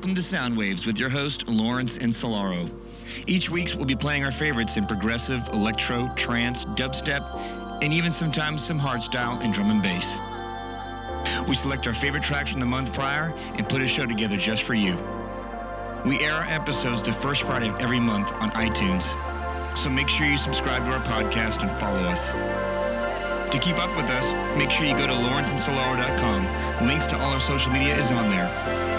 Welcome to Soundwaves with your host, Lawrence Insolaro. Each week, we'll be playing our favorites in progressive, electro, trance, dubstep, and even sometimes some hardstyle and drum and bass. We select our favorite tracks from the month prior and put a show together just for you. We air our episodes the first Friday of every month on iTunes, so make sure you subscribe to our podcast and follow us. To keep up with us, make sure you go to lawrenceandsolaro.com. Links to all our social media is on there.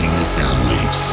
The sound waves.